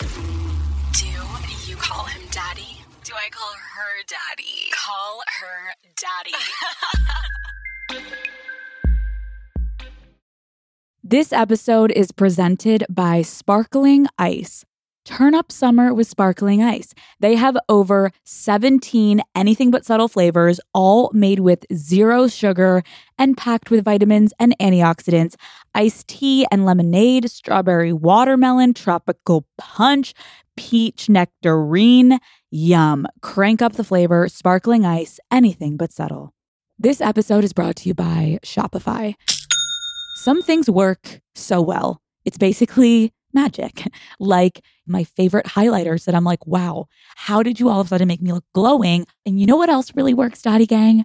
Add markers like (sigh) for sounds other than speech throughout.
Do you call him daddy? Do I call her daddy? Call her daddy. (laughs) This episode is presented by Sparkling Ice. Turn up summer with Sparkling Ice. They have over 17 anything but subtle flavors, all made with zero sugar and packed with vitamins and antioxidants. Iced tea and lemonade, strawberry watermelon, tropical punch, peach nectarine. Yum. Crank up the flavor, Sparkling Ice, anything but subtle. This episode is brought to you by Shopify. Some things work so well. It's basically magic. (laughs) Like my favorite highlighters that I'm like, wow, how did you all of a sudden make me look glowing? And you know what else really works, Daddy Gang?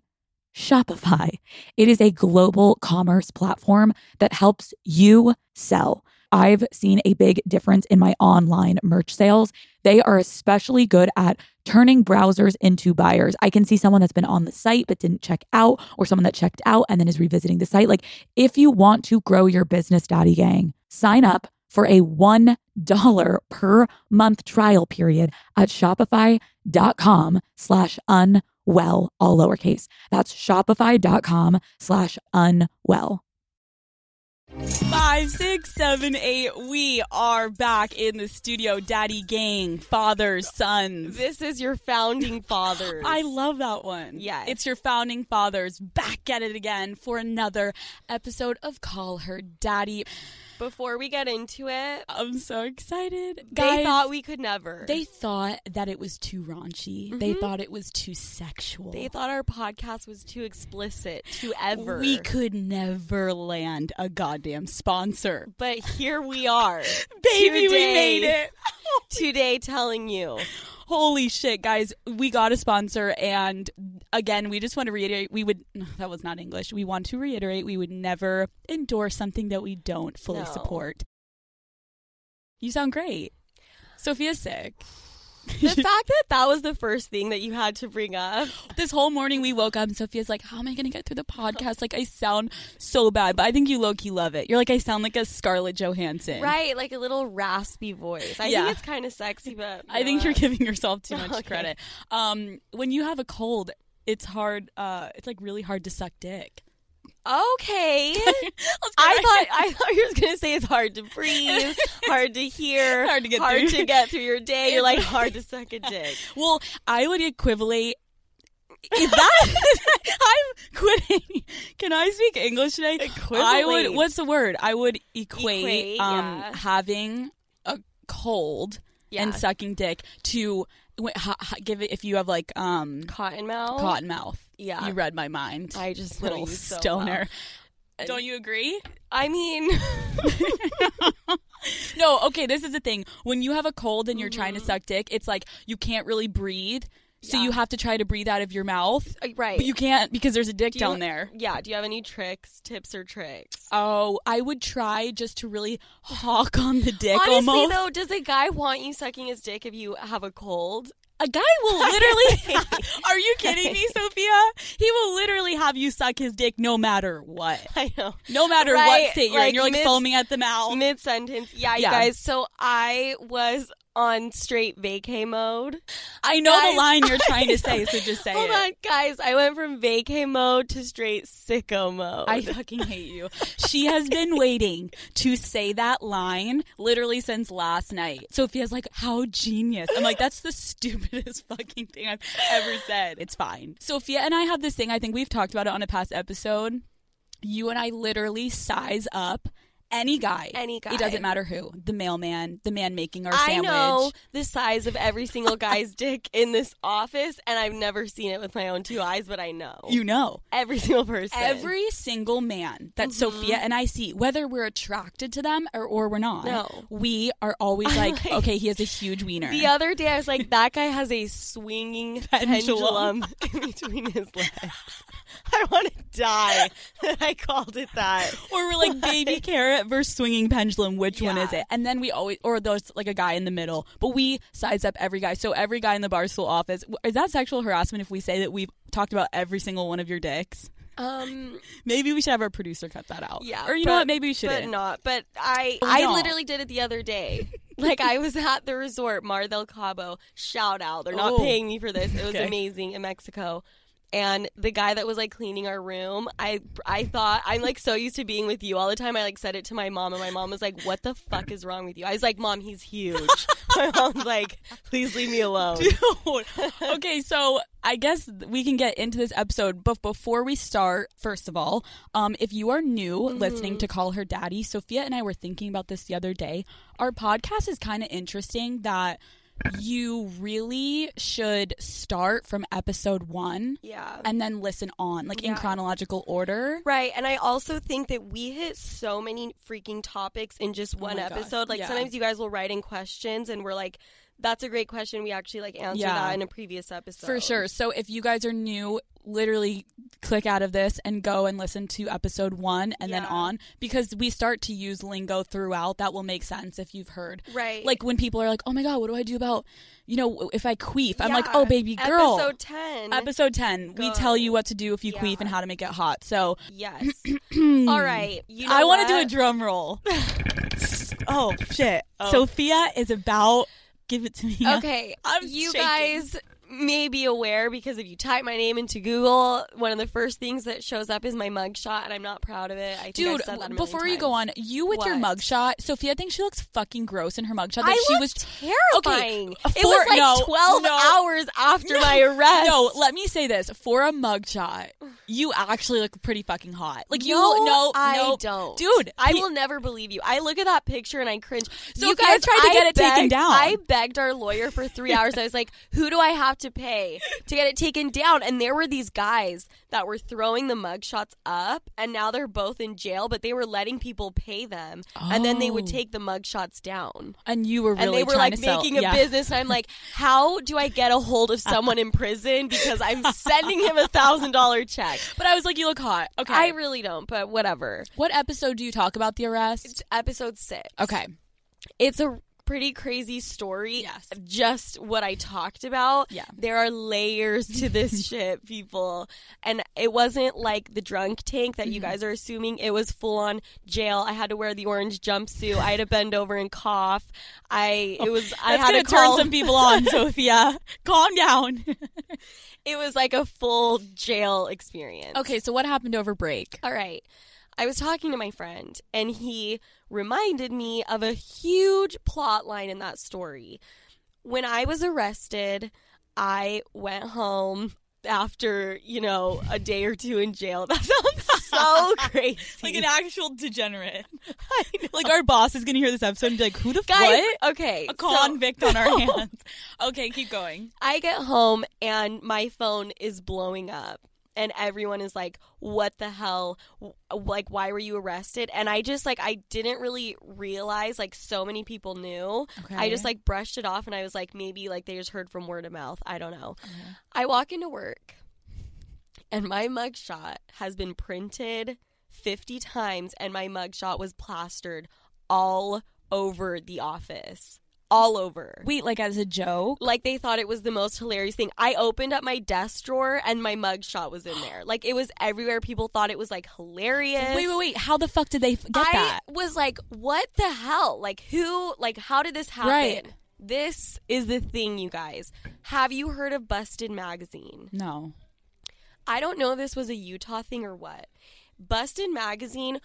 Shopify. It is a global commerce platform that helps you sell. I've seen a big difference in my online merch sales. They are especially good at turning browsers into buyers. I can see someone that's been on the site but didn't check out, or someone that checked out and then is revisiting the site. Like, if you want to grow your business, Daddy Gang, sign up for a $1 per month trial period at shopify.com slash unwell, all lowercase. That's shopify.com slash unwell. Five, six, seven, eight. We are back in the studio. Daddy gang, fathers, sons. This is your founding fathers. I love that one. Yes. It's your founding fathers back at it again for another episode of Call Her Daddy. Before we get into it, I'm so excited. they Guys, thought we could never. they thought that it was too raunchy. They mm-hmm. thought it was too sexual. They thought our podcast was too explicit, to ever. we could never land a goddamn sponsor. but here we are, (laughs) Baby, we made it. (laughs) today. Telling you, Holy shit, guys. We got a sponsor. And again, we just want to reiterate we would, (sighs) that was not English. We want to reiterate we would never endorse something that we don't fully Support. You sound great. Sofia's sick. the (laughs) fact that that was the first thing that you had to bring up. This whole morning we woke up and Sofia's like, How am I going to get through the podcast? Like, I sound so bad, but I think you low key love it. You're like, I sound like a Scarlett Johansson. Right, like a little raspy voice. I Yeah. think it's kind of sexy, but I think you're giving yourself too much (laughs) Okay. credit. Um, when you have a cold, it's hard. Uh, it's like really hard to suck dick. Okay. (laughs) I thought I thought you were gonna say it's hard to breathe, (laughs) hard to hear, Hard to get hard through. to get through your day. You're like hard to suck a dick. (laughs) Well, I would equivalate. Is that I'm quitting? Can I speak English today? I would. What's the word? I would equate, Equate, um, yeah. having a cold and sucking dick to wh- ha, ha, give it if you have like um Cotton mouth. cotton mouth. Yeah. you read my mind. I just know little you so stoner. well. Don't you agree? I mean, (laughs) (laughs) No, okay, this is the thing. When you have a cold and you're trying to suck dick, it's like you can't really breathe. So Yeah. you have to try to breathe out of your mouth. uh, right. But you can't because there's a dick Do you- down there. Yeah. Do you have any tricks, tips, or tricks? Oh, I would try just to really hawk on the dick Honestly, almost. though, does a guy want you sucking his dick if you have a cold? a guy will literally (laughs) (laughs) Are you kidding me, Sofia? He will literally have you suck his dick no matter what. (laughs) I know. No matter Right, what state you're in. like You're like mid- foaming at the mouth. Mid sentence. Yeah, you Yeah. guys. So I was on straight vacay mode. I know Guys, the line you're trying to say, so (laughs) just say Hold it. on, guys. I went from vacay mode to straight sicko mode. I fucking hate you. She has been waiting to say that line literally since last night. Sofia's like, how genius. I'm like, that's the stupidest (laughs) fucking thing I've ever said. It's fine. Sofia and I have this thing, I think we've talked about it on a past episode. You and I literally size up any guy. Any guy. It doesn't matter who. The mailman, the man making our I sandwich. I know the size of every single guy's (laughs) dick in this office, and I've never seen it with my own two eyes, but I know You know. every single person. Every single man that mm-hmm. Sofia and I see, whether we're attracted to them or, or we're not, No. we are always (laughs) like, okay, he has a huge wiener. The other day, I was like, that guy has a swinging (laughs) Pendulum. pendulum, in between his legs. I want to die that (laughs) I called it that. or we're like baby (laughs) carrot versus swinging pendulum. Which one is it? And then we always, or there's like a guy in the middle. But we size up every guy. So every guy in the barstool office is that sexual harassment if we say that we've talked about every single one of your dicks? Um, (laughs) Maybe we should have our producer cut that out. yeah. Or you know what? Maybe we shouldn't. not. But I, But I don't. literally did it the other day. like I was at the resort, Mar del Cabo. Shout out. They're not Oh. paying me for this. It was Okay. amazing in Mexico. And the guy that was like cleaning our room, I I thought I'm like so used to being with you all the time. I like said it to my mom, and my mom was like, "What the fuck is wrong with you?" I was like, "Mom, he's huge." (laughs) my mom's like, "Please leave me alone." Dude. okay, so I guess we can get into this episode, but before we start, first of all, um, if you are new listening to Call Her Daddy, Sofia and I were thinking about this the other day. Our podcast is kind of interesting that you really should start from episode one Yeah. and then listen on, like in chronological order. Right, and I also think that we hit so many freaking topics in just oh one Oh my God, episode. Like yeah. sometimes you guys will write in questions, and we're like, "That's a great question." We actually like answered Yeah. that in a previous episode For sure. So if you guys are new, literally click out of this and go and listen to episode one and then on because we start to use lingo throughout. That will make sense if you've heard. Right, Like when people are like, oh my God, what do I do about, you know, if I queef? I'm like, oh, baby girl. Episode ten. Episode 10, we tell you what to do if you queef and how to make it hot. So yes. (clears throat) All right. You know I want to do a drum roll. (laughs) oh, shit. Oh. Sofia is about, give it to me. Okay, (laughs) I'm you shaking. guys may be aware because if you type my name into Google, one of the first things that shows up is my mugshot, and I'm not proud of it. I Dude, said that a million before you go on, you with your mugshot, Sofia thinks she looks fucking gross in her mugshot. That I she was terrifying. Okay, it was like no, 12 no. hours after my arrest. No, let me say this: for a mugshot, you actually look pretty fucking hot. Like you, no, no, I no, don't, dude. I he- will never believe you. I look at that picture and I cringe. So you guys tried to I get it taken down. I begged our lawyer for three hours. I was like, "Who do I have to pay to get it taken down?" And there were these guys that were throwing the mugshots up, and now they're both in jail. But they were letting people pay them, and then they would Oh. take the mugshots down. and you were really and they were like to sell- making a yeah. business and i'm like how do i get a hold of someone in prison because i'm sending him a thousand dollar check But I was like, you look hot. Okay. i really don't but whatever what episode do you talk about the arrest? it's episode six Okay. it's a pretty crazy story Yes. just what i talked about Yeah. there are layers to this (laughs) shit people and it wasn't like the drunk tank that you Mm-hmm. guys are assuming it was full on jail i had to wear the orange jumpsuit i had to bend over and cough i (laughs) it was i had to call turn some people (laughs) on, Sofia. Calm down. it was like a full jail experience okay, so what happened over break? All right. I was talking to my friend, and he reminded me of a huge plot line in that story. When I was arrested, I went home after, you know, a day or two in jail. (laughs) That sounds so crazy. (laughs) Like an actual degenerate. (laughs) like our boss is gonna hear this episode and be like, "Who the Guys, what? okay. A so convict on our hands." Okay, keep going. I get home, and my phone is blowing up. And everyone is like, "What the hell? Like, why were you arrested?" And I just like, I didn't really realize like so many people knew. Okay. I just like brushed it off and I was like, maybe like they just heard from word of mouth. I don't know. I walk into work and my mugshot has been printed 50 times and my mugshot was plastered all over the office. All over. Wait, like as a joke? Like they thought it was the most hilarious thing. I opened up my desk drawer and my mugshot was in there. Like it was everywhere. People thought it was like hilarious. Wait, wait, wait. How the fuck did they get I that? was like, what the hell? Like, who, like, how did this happen? Right. This is the thing, you guys. Have you heard of Busted Magazine? No. I don't know if this was a Utah thing or what. Busted Magazine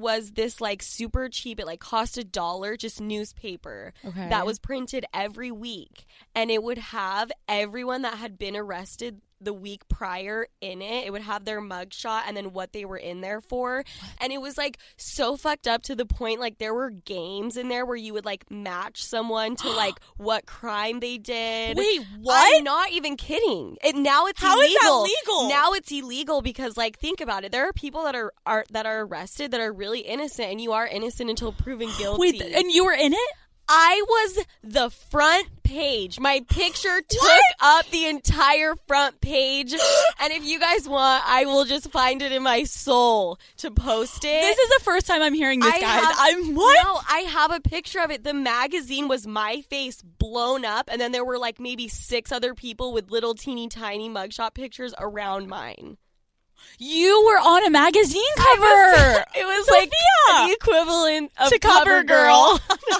was this like super cheap it like cost a dollar just newspaper Okay. that was printed every week and it would have everyone that had been arrested the week prior in it it would have their mugshot and then what they were in there for and it was like so fucked up to the point like there were games in there where you would like match someone to (gasps) like what crime they did Wait, what? I'm not even kidding. It, now it's How is illegal. that legal? Now it's illegal because, like, think about it. There are people that are, are that are arrested that are really innocent, and you are innocent until proven (gasps) guilty. Wait, and you were in it? I was the front page. My picture (gasps) took What? up the entire front page, (gasps) and if you guys want, I will just find it in my soul to post it. This is the first time I'm hearing this, I guys. have- I'm what? No, I have a picture of it. The magazine was my face blown up, and then there were like maybe six other people with little teeny tiny mugshot pictures around mine. You were on a magazine cover. (laughs) It was like Sofia! the equivalent of to cover girl.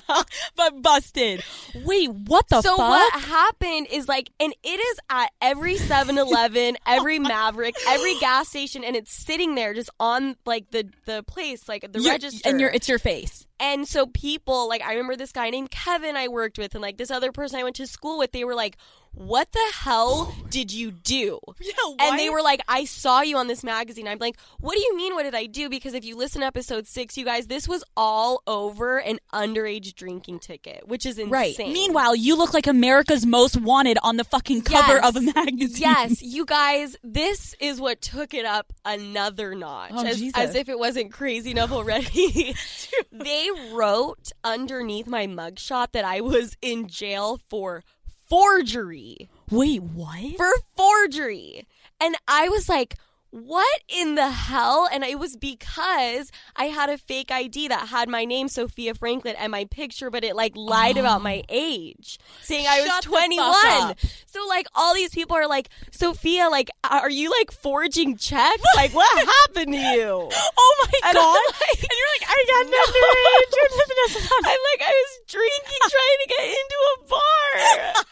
(laughs) but busted. Wait, what the so fuck? what happened is like, and it is at every 7-Eleven, (laughs) every Maverik, every gas station, and it's sitting there just on like the the place, like the You're- register. and you're it's your face. And so people, like I remember this guy named Kevin I worked with, and like this other person I went to school with, they were like, "What the hell oh did you do?" Yeah, And they were like, "I saw you on this magazine." I'm like, "What do you mean? What did I do?" Because if you listen to episode six, you guys, this was all over an underage drinking ticket, which is insane. right. Meanwhile, you look like America's Most Wanted on the fucking cover Yes. of a magazine. Yes, you guys, this is what took it up another notch. Oh, as, Jesus. as if it wasn't crazy enough already. (laughs) they wrote underneath my mugshot that I was in jail for forgery. Wait, what? For forgery. And I was like, what in the hell? And it was because I had a fake ID that had my name, Sofia Franklin, and my picture, but it like lied about my oh. age, saying I was Oh. Shut the fuck 21. So like all these people are like, Sofia, like, are you like forging checks? Like, what happened to you? (laughs) Oh my And god! Like- and you're like, I got underage. (laughs) (laughs) I'm like, I was drinking, trying to get into a bar.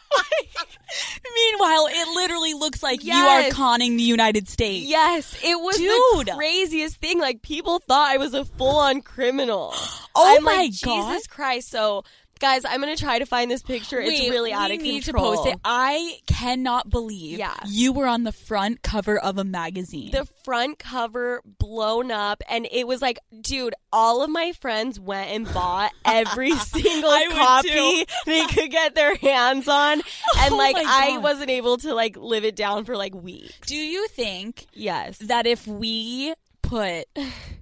Meanwhile, it literally looks like you are conning the United States. Yes, it was Dude. the craziest thing. Like people thought I was a full-on criminal. (gasps) Oh I'm my like, God. Jesus Christ! So, guys, I'm gonna try to find this picture. it's Wait, really out of need control. to post it. I cannot believe Yeah. you were on the front cover of a magazine. the front cover blown up, and it was like, dude, all of my friends went and bought (laughs) every single copy they could get their hands on, (laughs) and Oh like I wasn't able to like live it down for like weeks. Do you think Yes. that if we put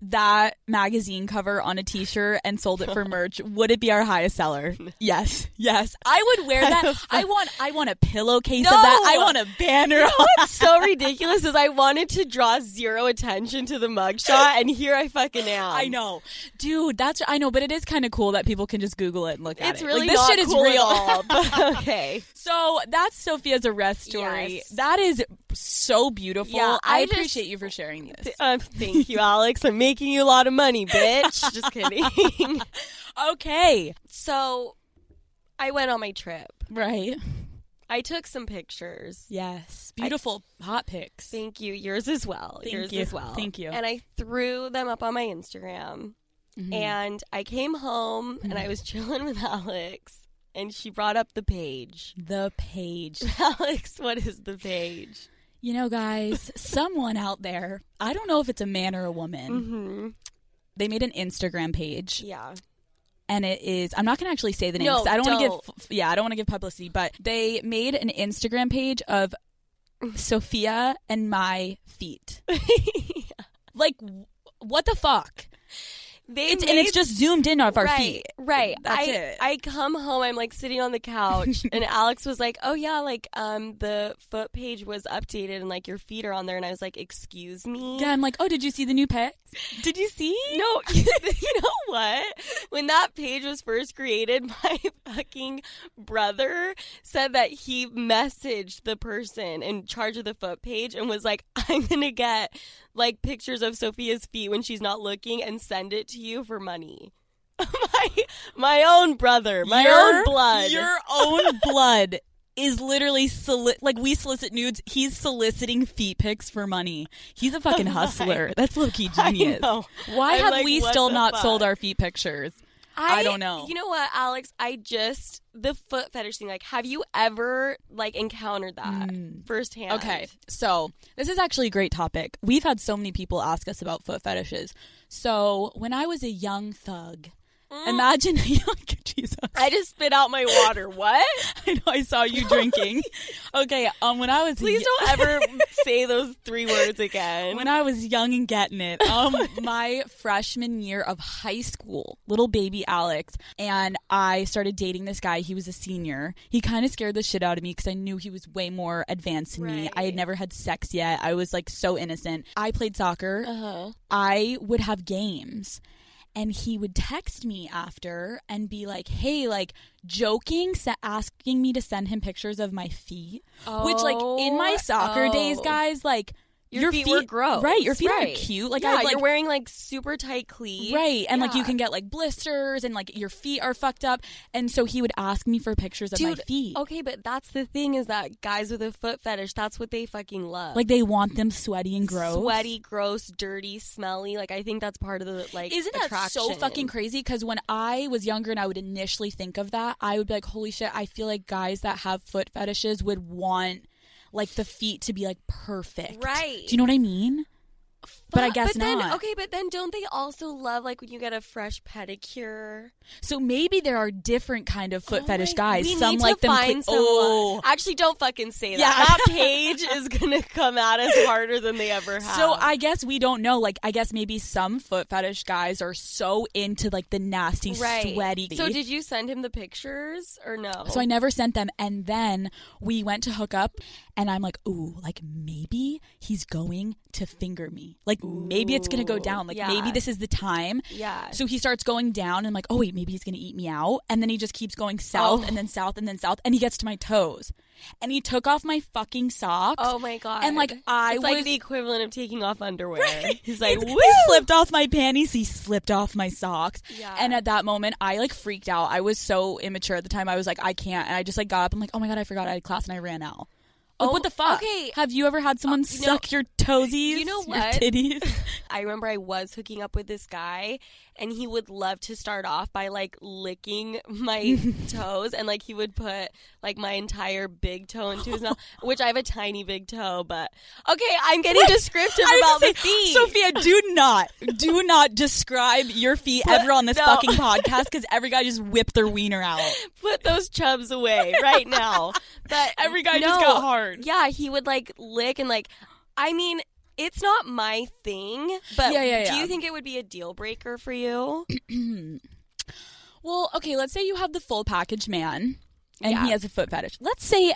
that magazine cover on a t-shirt and sold it for (laughs) merch, would it be our highest seller? (laughs) Yes. Yes. I would wear (laughs) that. I want I want a pillowcase of that. I want a banner. What's so ridiculous is I wanted to draw zero attention to the mugshot, and here I fucking am. I know. Dude, that's I know, but it is kind of cool that people can just google it and look at it. It's it. really like, this not shit is cool real. all, okay. So that's Sofia's arrest story. Yes. That is so beautiful. Yeah, I, I just- appreciate you for sharing this. Uh, thank you, Alex. I'm making you a lot of money, bitch. (laughs) Just kidding. (laughs) Okay. so, I went on my trip. Right. I took some pictures. Yes. Beautiful hot pics. Thank you. Yours as well. Thank Yours you. as well. Thank you. And I threw them up on my Instagram. Mhm. And I came home and I was (laughs) chilling with Alex, and she brought up the page. the page. Alex, what is the page? You know, guys, (laughs) someone out there, I don't know if it's a man or a woman, Mm-hmm. they made an Instagram page Yeah. and it is I'm not going to actually say the name No, I don't want to give yeah, I don't want to give publicity, but they made an Instagram page of (laughs) Sofia and my feet. (laughs) Like what the fuck? They It's, and it's just zoomed in of our right, feet. Right. That's I, it. I come home, I'm like sitting on the couch, (laughs) and Alex was like, "Oh yeah, like um the foot page was updated, and like your feet are on there." And I was like, "Excuse me." Yeah, I'm like, "Oh, did you see the new pics? Did you see?" (laughs) No, (laughs) you know what? When that page was first created, my fucking brother said that he messaged the person in charge of the foot page and was like, I'm going to get like pictures of Sofia's feet when she's not looking and send it to you for money. (laughs) my my own brother, my Your- own blood. Your own (laughs) blood is literally soli- like we solicit nudes. He's soliciting feet pics for money. He's a fucking (laughs) hustler. That's low key genius. Why I'm have like, we still not fuck? sold our feet pictures? I don't know. You know what, Alex? I just the foot fetish thing. Like, have you ever like encountered that firsthand? Mm. Okay, so this is actually a great topic. We've had so many people ask us about foot fetishes. So when I was a young thug, imagine (laughs) a young Jesus. Mm. I just spit out my water. What? (laughs) I know I saw you (laughs) drinking. okay, um, when I was Please y- don't ever say those three words again. when I was young and getting it, um, my freshman year of high school, little baby Alex, and I started dating this guy. He was a senior. He kind of scared the shit out of me because I knew he was way more advanced than me. I had never had sex yet. I was like so innocent. I played soccer. uh-huh. I would have games. And he would text me after and be like, "Hey, like joking, sa- asking me to send him pictures of my feet." Which, like, in my soccer days, Oh. guys, like your, feet, were gross. Right, your feet right. are cute. Like yeah, I like you're wearing like super tight cleats. Right, and like you can get like blisters and like your feet are fucked up. And so he would ask me for pictures of my feet. Okay, but that's the thing is that guys with a foot fetish, that's what they fucking love. Like they want them sweaty and gross. Sweaty, gross, dirty, smelly. Like I think that's part of the like Isn't that so fucking crazy? Because when I was younger and I would initially think of that, I would be like, holy shit, I feel like guys that have foot fetishes would want like the feet to be like perfect. Right. Do you know what I mean? But I guess but then, not. Okay, but then don't they also love like when you get a fresh pedicure? So maybe there are different kind of foot Oh fetish my- guys. Some like them. cle- oh. Actually, don't fucking say that. Yeah. That (laughs) page is gonna come at us harder than they ever have. So I guess we don't know. Like I guess maybe some foot fetish guys are so into like the nasty, right. sweaty. So did you send him the pictures or no? So I never sent them. And then we went to hook up, and I'm like, ooh, like maybe he's going to finger me. Like maybe it's gonna go down. Like yeah. maybe this is the time. yeah. So he starts going down, and I'm like, oh wait, maybe he's gonna eat me out. And then he just keeps going south, Oh. and then oh. south, and then south, and he gets to my toes, and he took off my fucking socks. Oh my god! And like I it's was like the equivalent of taking off underwear. (laughs) He's like, he slipped off my panties. He slipped off my socks. Yeah. And at that moment, I like freaked out. I was so immature at the time. I was like, I can't. And I just like got up. I'm like, oh my god, I forgot I had class, and I ran out. Like, Oh, what the fuck? okay. Have you ever had someone uh, you know- suck your toesies? you know your what? titties. (laughs) I remember I was hooking up with this guy, and he would love to start off by like licking my (laughs) toes, and like he would put like my entire big toe into his mouth, which I have a tiny big toe. But okay, I'm getting descriptive (laughs) about gonna the say, feet. Sofia, do not, do (laughs) not describe your feet ever on this no. fucking podcast because every guy just whipped their wiener out. put those chubs away right now. But Every guy no, just got hard. Yeah, he would like lick and like. I mean, it's not my thing, but Yeah, yeah, do you think it would be a deal breaker for you? (clears throat) Well, okay, let's say you have the full package man and he has a foot fetish. Let's say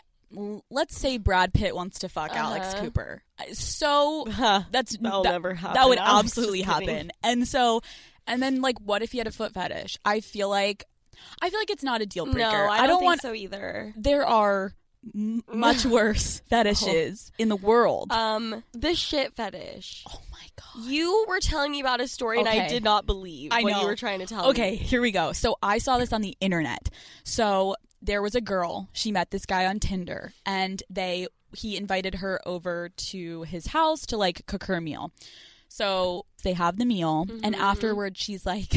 let's say Brad Pitt wants to fuck Alex Uh-huh. Cooper. So that's That'll that, never happen, That would (laughs) Alex. absolutely happen. And so and then like what if he had a foot fetish? I feel like I feel like it's not a deal breaker. No, I don't, don't think want so either. there are m- much (laughs) worse fetishes in the world. Um, the shit fetish. oh my god. You were telling me about a story and I Okay. did not believe I what know. you were trying to tell Okay, me. here we go. So I saw this on the internet. So there was a girl. She met this guy on Tinder, and they he invited her over to his house to like cook her a meal. So they have the meal, and Mhm. afterwards she's like,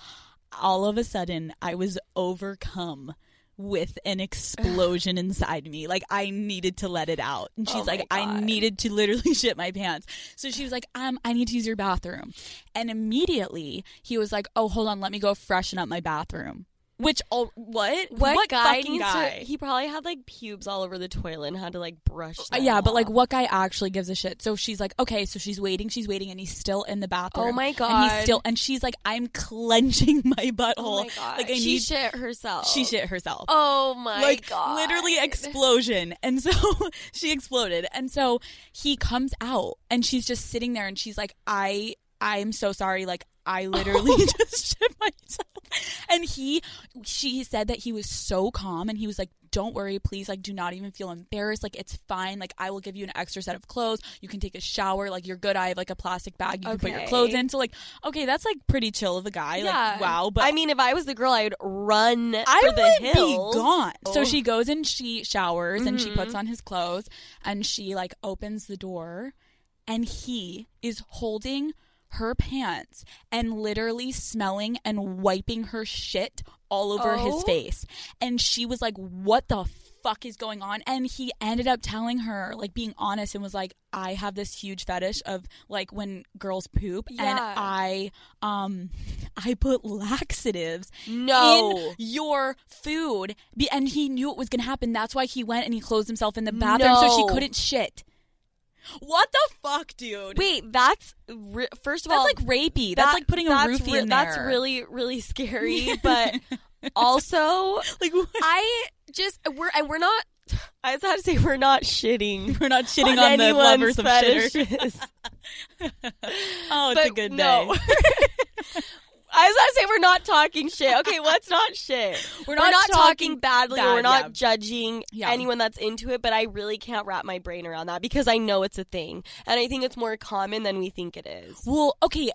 (laughs) all of a sudden I was overcome with an (sighs) explosion inside me. Like I needed to let it out. And she's Oh like, I needed to literally (laughs) shit my pants. So she was like, um, I need to use your bathroom. And immediately he was like, Oh, hold on, let me go freshen up my bathroom. Which oh what? What, guy fucking guy? to? He probably had like pubes all over the toilet and had to like brush. Uh, them yeah, but like what guy actually gives a shit? So she's like, okay, so she's waiting, she's waiting, and he's still in the bathroom. Oh my god! And he's still, and she's like, I'm clenching (laughs) my butthole. Oh my god! Like I she need, shit herself. she shit herself. Oh my like god! literally explosion and so (laughs) she exploded and so he comes out and she's just sitting there and she's like i i'm so sorry like i (laughs) literally (laughs) just shit myself and he she said that he was so calm and he was like don't worry please like do not even feel embarrassed like it's fine like i will give you an extra set of clothes you can take a shower like you're good i have like a plastic bag you can put your clothes in so like okay that's like pretty chill of a guy Yeah. like wow but I mean, if I was the girl, I would run I for the would hills. be gone. So Oh. she goes and she showers and she puts Mhm. on his clothes and she like opens the door and he is holding her pants and literally smelling and wiping her shit all over his Oh. face. And she was like, "What the fuck is going on?" And he ended up telling her, like being honest and was like, "I have this huge fetish of like when girls poop and I um I put laxatives No. in your food. Be- And he knew it was going to happen. That's why he went and he closed himself in the bathroom so she couldn't shit. What the fuck, dude? Wait, that's re- first of that's all that's like rapey. that's like putting a roofie re- in there. That's really really scary, (laughs) but also (laughs) like what? I just we're and we're not. I just have to say we're not shitting. (laughs) we're not shitting on on, the lovers of shitters. oh, it's a good day. no. I was about to say we're not talking shit. Okay, what's not shit? (laughs) We're We're not not, talking talking badly bad, we're not yeah. judging Yeah. anyone that's into it, but I really can't wrap my brain around that because I know it's a thing. And I think it's more common than we think it is. Well, okay.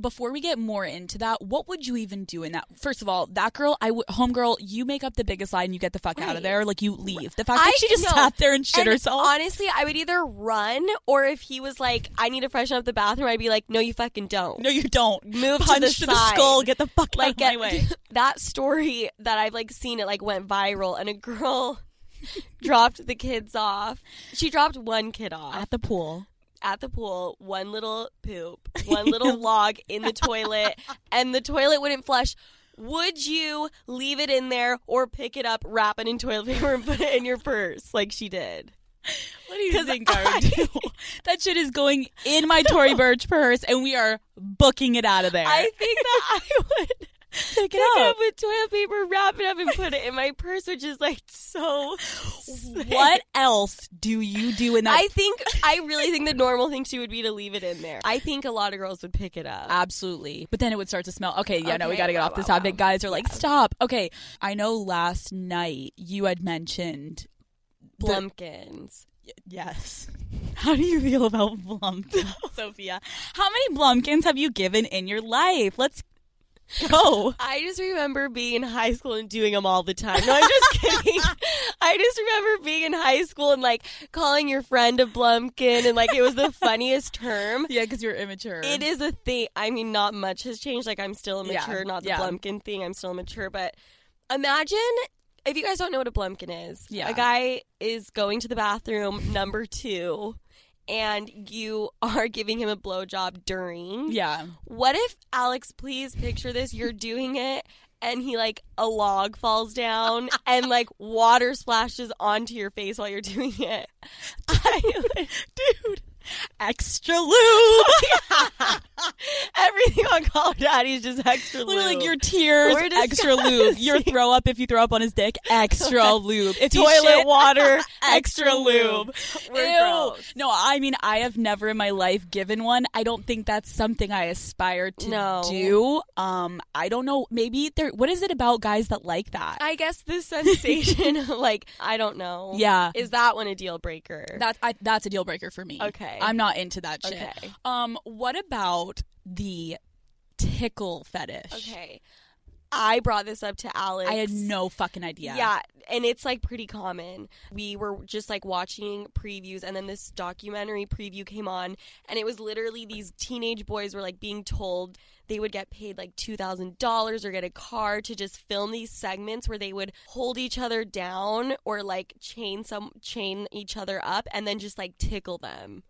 Before we get more into that, what would you even do in that? First of all, that girl, I w- homegirl, you make up the biggest lie and you get the fuck out of there. Like you leave. The fact that she just know. sat there and shit And herself. Honestly, I would either run or if he was like, I need to freshen up the bathroom, I'd be like, no, you fucking don't. no, you don't. Move to the to the side. Skull. Get the fuck like out of my way. (laughs) that story that I've like seen it like went viral and a girl (laughs) dropped the kids off. She dropped one kid off At the pool. at the pool, one little poop, (laughs) one little log in the toilet, and the toilet wouldn't flush. Would you leave it in there or pick it up, wrap it in toilet paper, and put it in your purse like she did? (laughs) What do you think I would do? (laughs) that shit is going in my Tory Burch purse, and we are booking it out of there. I think that I (laughs) would pick pick it up with toilet paper, wrap it up, and put it in my purse, which is like so. sick. What else do you do in that? I think I really think the normal thing too would be to leave it in there. I think a lot of girls would pick it up. Absolutely. But then it would start to smell. Okay, yeah, no, we got to get wow, off this wow, topic. wow. Guys are like, stop. Okay, I know last night you had mentioned. The- Blumpkins. yes. (laughs) How do you feel about Blumpkins, (laughs) Sofia? How many Blumpkins have you given in your life? Let's go. (laughs) I just remember being in high school and doing them all the time. No, I'm just kidding. I just remember being in high school and like calling your friend a Blumpkin and like it was the funniest term. Yeah, because you're immature. It is a thing. I mean, not much has changed. Like, I'm still Yeah, immature, not the yeah. Blumpkin thing. I'm still immature. But imagine if you guys don't know what a Blumpkin is. Yeah. A guy is going to the bathroom, number two, and you (laughs) are giving him a blowjob during. Yeah. What if, Alex, please picture this. You're doing it. And he like a log falls down (laughs) and like water splashes onto your face while you're doing it. (laughs) I would- Dude. Extra lube. (laughs) Everything on Call Her Daddy is just extra lube. Literally, like your tears, extra lube. Your throw up if you throw up on his dick, extra lube. If toilet water, (laughs) extra lube. Ew. No, I mean I have never in my life given one. I don't think that's something I aspire to No. do. Um, I don't know. Maybe there. What is it about guys that like that? I guess the sensation, like I don't know. yeah, is that one a deal breaker? that's I, that's a deal breaker for me. Okay. I'm not into that shit. Okay. Um, what about the tickle fetish? okay. I brought this up to Alex. I had no fucking idea. Yeah, and it's like pretty common. We were just like watching previews, and then this documentary preview came on, and it was literally these teenage boys were like being told they would get paid like $2,000 or get a car to just film these segments where they would hold each other down or like chain some chain each other up and then just like tickle them.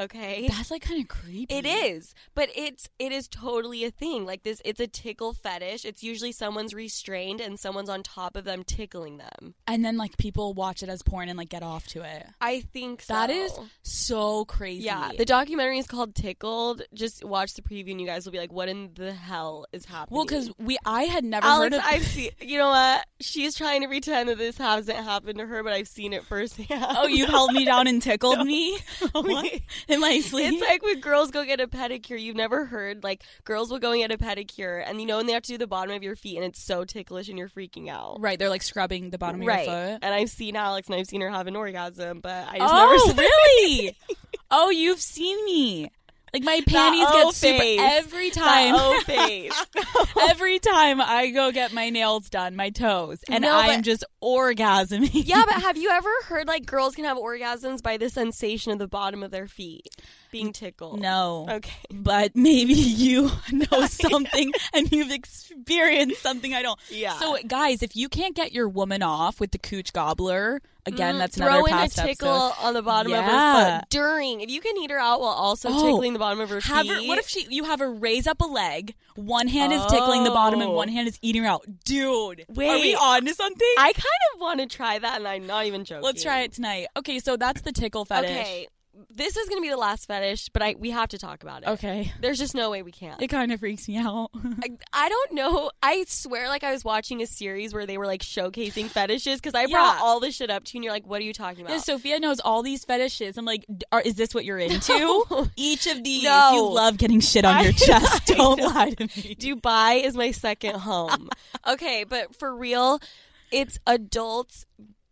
Okay? That's like kind of creepy. It is, but it's it is totally a thing. Like this, it's a tickle fetish. It's usually someone's restrained and someone's on top of them tickling them. And then like people watch it as porn and like get off to it. I think so. That is so crazy. yeah. The documentary is called Tickled. Just watch the preview and you guys will be like, "What in the hell is happening?" well, because we I had never Alex, heard of. I've seen. (laughs) You know what? She's trying to pretend that this hasn't happened to her, but I've seen it firsthand. oh, you held me down and (laughs) tickled me (laughs) What? (laughs) in my sleep. It's like when girls go get a pedicure. You've never heard like girls will go and get a pedicure, and you know, and they have to do the bottom of your feet, and it's so ticklish, and you're freaking out. right, they're like scrubbing the bottom of your foot. And I've seen Alex, and I've seen her have an orgasm, but I just Oh, never. really? (laughs) oh, you've seen me. Like my panties get super face. every time. Face. (laughs) every time I go get my nails done, my toes, and No, I'm just orgasming. yeah, but (laughs) have you ever heard like girls can have orgasms by the sensation of the bottom of their feet being tickled? no. Okay. But maybe you (laughs) know (laughs) something and you've experienced something I don't. Yeah. So, guys, if you can't get your woman off with the cooch gobbler, again, Mm, that's throw another in a tickle episode. on the bottom of her Yeah. foot during. If you can eat her out while also Oh, tickling the bottom of her feet. her, what if she? You have her raise up a leg. One hand is tickling the bottom, and Oh. one hand is eating her out. Dude, are we Wait. on to something? I kind of want to try that, and I'm not even joking. Let's try it tonight. Okay, so that's the tickle fetish. Okay. This is gonna be the last fetish, but I we have to talk about it. Okay. There's just no way we can't. It kind of freaks me out. I, I don't know. I swear, like I was watching a series where they were like showcasing fetishes because I brought all this shit up to you, and you're like, "What are you talking about?" Yeah, Sofia knows all these fetishes. I'm like, are, is this what you're (laughs) into? No. Each of these, No. you love getting shit on (laughs) I- your chest. (laughs) I Don't lie to me. Dubai is my second home. okay, but for real, it's adults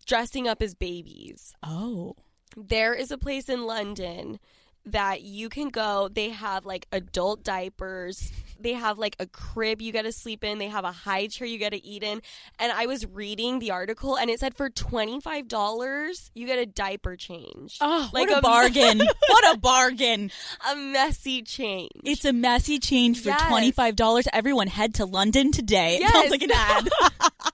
dressing up as babies. Oh, There is a place in London that you can go. They have like adult diapers. They have like a crib you got to sleep in. They have a high chair you got to eat in. And I was reading the article and it said for $25 you get a diaper change. oh, Like what a, a- bargain! (laughs) what a bargain! A messy change. It's a messy change for Yes. twenty five dollars. Everyone head to London today. It sounds like an ad. (laughs) (laughs)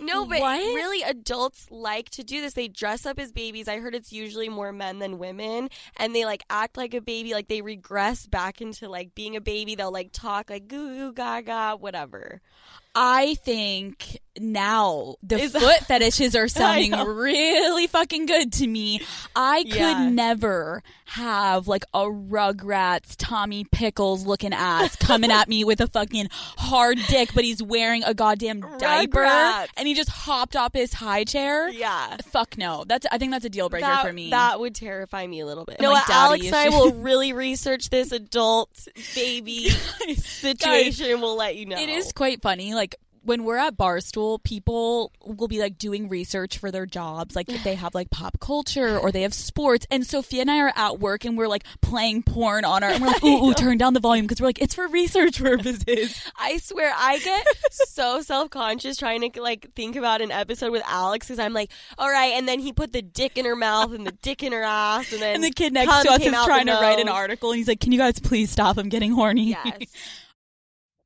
No, but What? really, adults like to do this. They dress up as babies. I heard it's usually more men than women, and they like act like a baby. Like they regress back into like being a baby. They'll like talk like goo goo gaga, whatever. I think now the Is- foot fetishes are (laughs) sounding really fucking good to me. I could Yeah. never have like a Rugrats Tommy Pickles looking ass coming at me with a fucking hard dick, but he's wearing a goddamn diaper Rugrats. and he just hopped off his high chair. Yeah. Fuck no. That's I think that's a deal breaker That, for me. that would terrify me a little bit. No, like, Daddy, Alex and I will (laughs) really research this adult baby (laughs) situation. we'll let you know. It is quite funny. Like when we're at Barstool, people will be like doing research for their jobs. Like if they have like pop culture or they have sports. And Sofia and I are at work and we're like playing porn on our, and we're like, ooh, ooh, turn down the volume because we're like, it's for research purposes. (laughs) I swear I get so self conscious trying to like think about an episode with Alex because I'm like, all right, and then he put the dick in her mouth and the dick in her ass, and then And the kid next to us is trying to write an article and he's like, can you guys please stop? I'm getting horny. Yes. (laughs)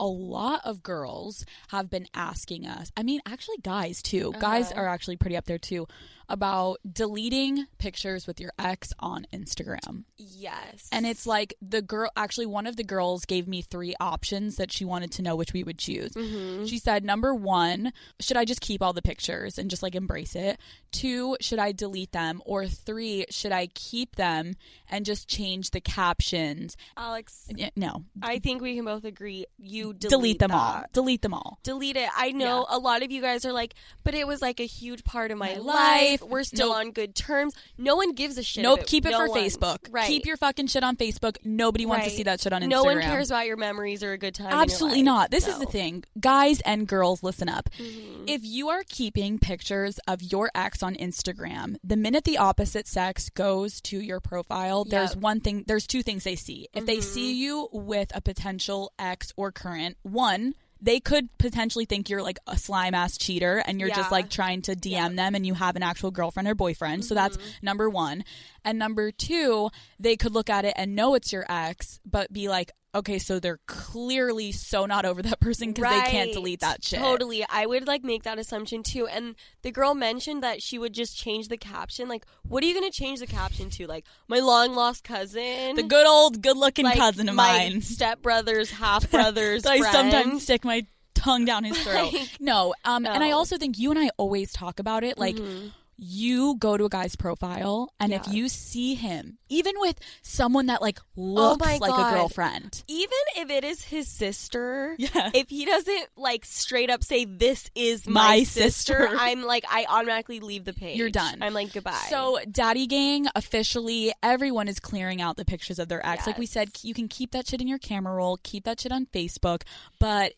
a lot of girls have been asking us, I mean, actually, guys too. Guys Uh-huh. are actually pretty up there too, about deleting pictures with your ex on Instagram. Yes. And it's like the girl, actually, one of the girls gave me three options that she wanted to know which we would choose. Mhm. She said, number one, should I just keep all the pictures and just like embrace it? Two, should I delete them? Or three, should I keep them and just change the captions? Alex, No, I think we can both agree you delete, delete, them all. Delete them all. Delete it. I know a lot of you guys are like, but it was like a huge part of my, My life. Life. We're still Nope. on good terms. No one gives a shit. Nope, keep it No for one. Facebook. Right. Keep your fucking shit on Facebook. Nobody wants to see that shit on Instagram. No one cares about your memories or a good time. Absolutely life. not. This is the thing. Guys and girls, listen up. Mhm. If you are keeping pictures of your ex on Instagram, the minute the opposite sex goes to your profile, there's one thing, there's two things they see. If they Mhm. see you with a potential ex or current, one, they could potentially think you're like a slime ass cheater and you're Yeah. just like trying to DM them and you have an actual girlfriend or boyfriend. So that's Mm-hmm. number one. And number two, they could look at it and know it's your ex, but be like, okay, so they're clearly so not over that person because they can't delete that shit. Totally. I would like make that assumption too. And the girl mentioned that she would just change the caption. Like, what are you going to change the caption to? Like, my long lost cousin? The good old good looking like, cousin of my mine. stepbrother's (laughs) half brother's I sometimes stick my tongue down his throat. (laughs) No, um, and I also think you and I always talk about it. Like, Mhm. You go to a guy's profile, and if you see him, even with someone that like oh looks Oh like God. a girlfriend, even if it is his sister, yeah, if he doesn't like straight up say this is My my, sister, sister. (laughs) I'm like I automatically leave the page. You're done. I'm like goodbye. So, Daddy Gang officially, everyone is clearing out the pictures of their ex. Like we said, you can keep that shit in your camera roll, keep that shit on Facebook, but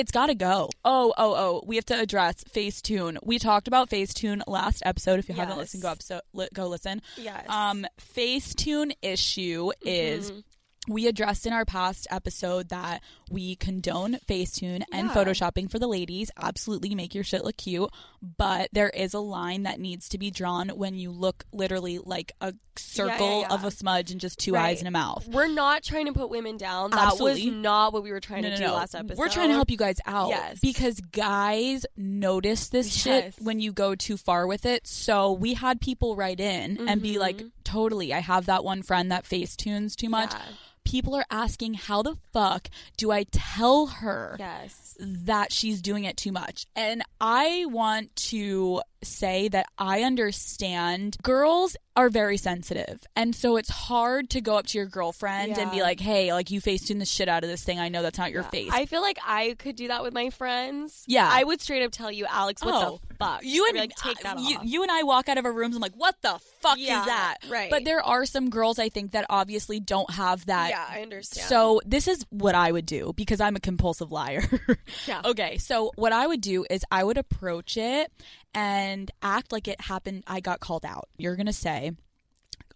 It's got to go. Oh, oh, oh. We have to address Facetune. We talked about Facetune last episode. If you haven't listened, go episode, go listen. Yes. Um, Facetune issue is Mhm. We addressed in our past episode that we condone Facetune and Yeah. photoshopping for the ladies. Absolutely make your shit look cute, but there is a line that needs to be drawn when you look literally like a circle yeah. of a smudge and just two Right. eyes and a mouth. We're not trying to put women down. That Absolutely. was not what we were trying No, to no, do no. last episode. We're trying to help you guys out. Yes. Because guys notice this Yes. shit when you go too far with it. So we had people write in and be like, Mhm. totally, I have that one friend that Facetunes too much. People are asking, how the fuck do I tell her Yes. that she's doing it too much? And I want to say that I understand girls are very sensitive. And so it's hard to go up to your girlfriend and be like, hey, like you Facetuned the shit out of this thing. I know that's not your Yeah. face. I feel like I could do that with my friends. Yeah. I would straight up tell you, Alex, what Oh. the fuck? you and like take that you, off. you and I walk out of our rooms I'm like, what the fuck Yeah, is that? right. But there are some girls I think that obviously don't have that. yeah, I understand. So this is what I would do because I'm a compulsive liar. (laughs) Yeah. Okay, so what I would do is I would approach it and act like it happened. I got called out. You're gonna say,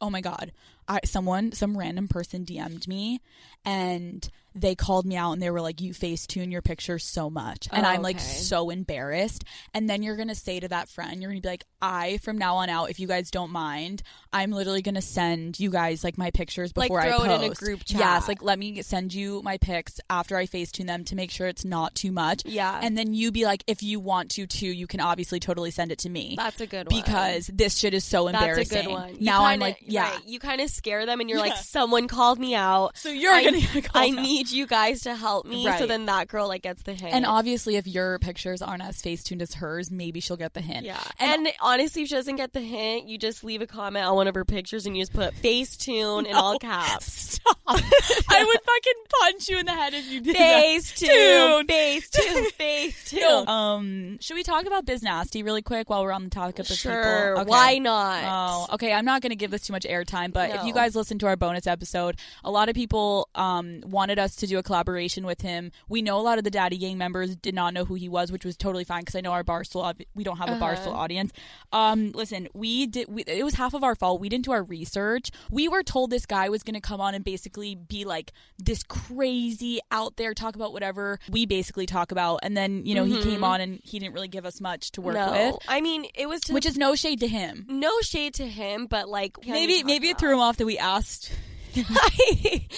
"Oh my god, I, someone, some random person DM'd me, and they called me out and they were like, "You Facetune your picture so much," and Oh, I'm like okay. so embarrassed. And then you're gonna say to that friend, you're gonna be like, "I from now on out, if you guys don't mind, I'm literally gonna send you guys like my pictures Like, before throw I it post." in a group chat. Yes, like let me send you my pics after I Facetune them to make sure it's not too much. Yeah. And then you be like, if you want to too, you can obviously totally send it to me. that's a good one. because this shit is so that's embarrassing. a good one. You Now I'm like, yeah. right, you kind of scare them, and you're like, someone called me out. So you're I, gonna (laughs) I out. Need you guys to help me. So Right. then that girl like gets the hint. And obviously, if your pictures aren't as Facetuned as hers, maybe she'll get the hint. Yeah. And- And, honestly, if she doesn't get the hint, you just leave a comment on one of her pictures and you just put Facetune in all caps. Stop. (laughs) I would fucking punch you in the head if you did that. Facetune, (laughs) Facetune, Facetune. (laughs) Um, should we talk about Biz Nasty really quick while we're on the topic of the Sure. people? Okay. Why not? Oh, okay. I'm not going to give this too much airtime, but if you guys listen to our bonus episode, a lot of people um, wanted us to do a collaboration with him. We know a lot of the Daddy Gang members did not know who he was, which was totally fine because I know our Barstool, we don't have a Uh-huh. Barstool audience. Um, listen, we did. We, it was half of our fault. We didn't do our research. We were told this guy was going to come on and basically be like this crazy out there, talk about whatever we basically talk about, and then you know he came on and he didn't really give us much to work Mm-hmm. no. with. I mean, it was to Which is no shade to him. no shade to him, but like Maybe maybe it threw him off that we asked. (laughs)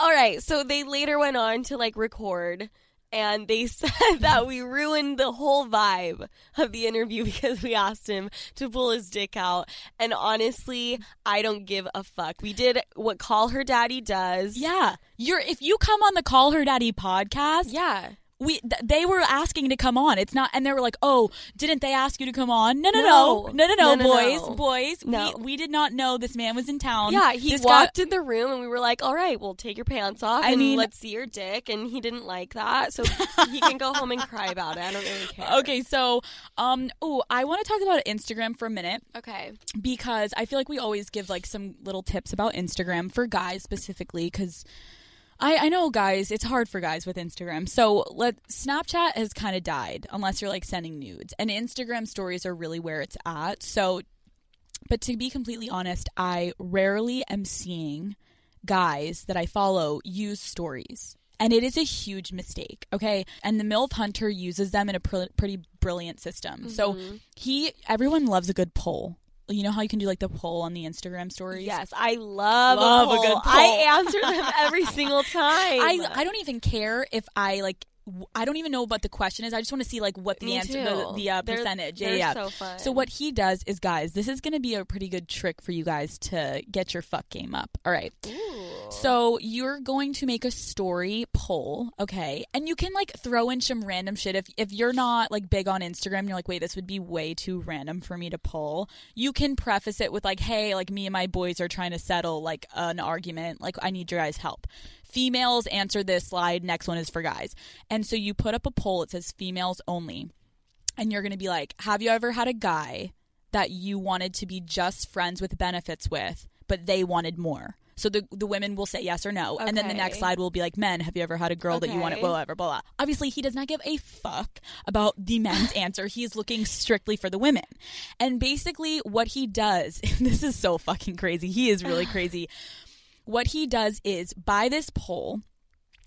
All right, so they later went on to like record and they (laughs) said that we ruined the whole vibe of the interview (laughs) because we asked him to pull his dick out. And honestly, I don't give a fuck. We did what Call Her Daddy does. Yeah, you're if you come on the Call Her Daddy podcast, Yeah. We th- they were asking to come on. It's not, and they were like, "Oh, didn't they ask you to come on?" No, no, no, No. no, no, no, boys, no. boys. No. We, we did not know this man was in town. Yeah, he This guy- walked in the room and we were like, "All right, well, take your pants off I and mean- let's see your dick." And he didn't like that, so (laughs) he can go home and cry about it. I don't really care. Okay, so um, oh, I want to talk about Instagram for a minute Okay. because I feel like we always give like some little tips about Instagram for guys specifically because I, I know guys it's hard for guys with Instagram. So let Snapchat has kind of died unless you're like sending nudes and Instagram stories are really where it's at. So but to be completely honest, I rarely am seeing guys that I follow use stories. And it is a huge mistake, okay? And the MILF Hunter uses them in a pr- pretty brilliant system. So mm-hmm. he, everyone loves a good poll. You know how you can do like the poll on the Instagram stories? Yes, I love, Love a, a poll. good poll. I answer them every single (laughs) time. I, I don't even care if I like, I don't even know what the question is. I just want to see like what the Me answer, too. the, the uh, They're- percentage. they're yeah, yeah. so fun. So what he does is, guys, this is going to be a pretty good trick for you guys to get your fuck game up. All right. Ooh. So you're going to make a story poll, okay? And you can like throw in some random shit if if you're not like big on Instagram, you're like, "Wait, this would be way too random for me to pull." You can preface it with like, "Hey, like me and my boys are trying to settle like an argument. Like I need your guys' help." Females answer this slide, next one is for guys. And so you put up a poll it says females only. And you're going to be like, "Have you ever had a guy that you wanted to be just friends with benefits with, but they wanted more?" So the the women will say yes or no, and then the next slide will be like, men, have you ever had a girl that you wanted? Okay. Blah, blah, blah, blah. Obviously, he does not give a fuck about the men's (laughs) answer. He is looking strictly for the women. And basically, what he does, (laughs) this is so fucking crazy. He is really (sighs) crazy. What he does is by this poll,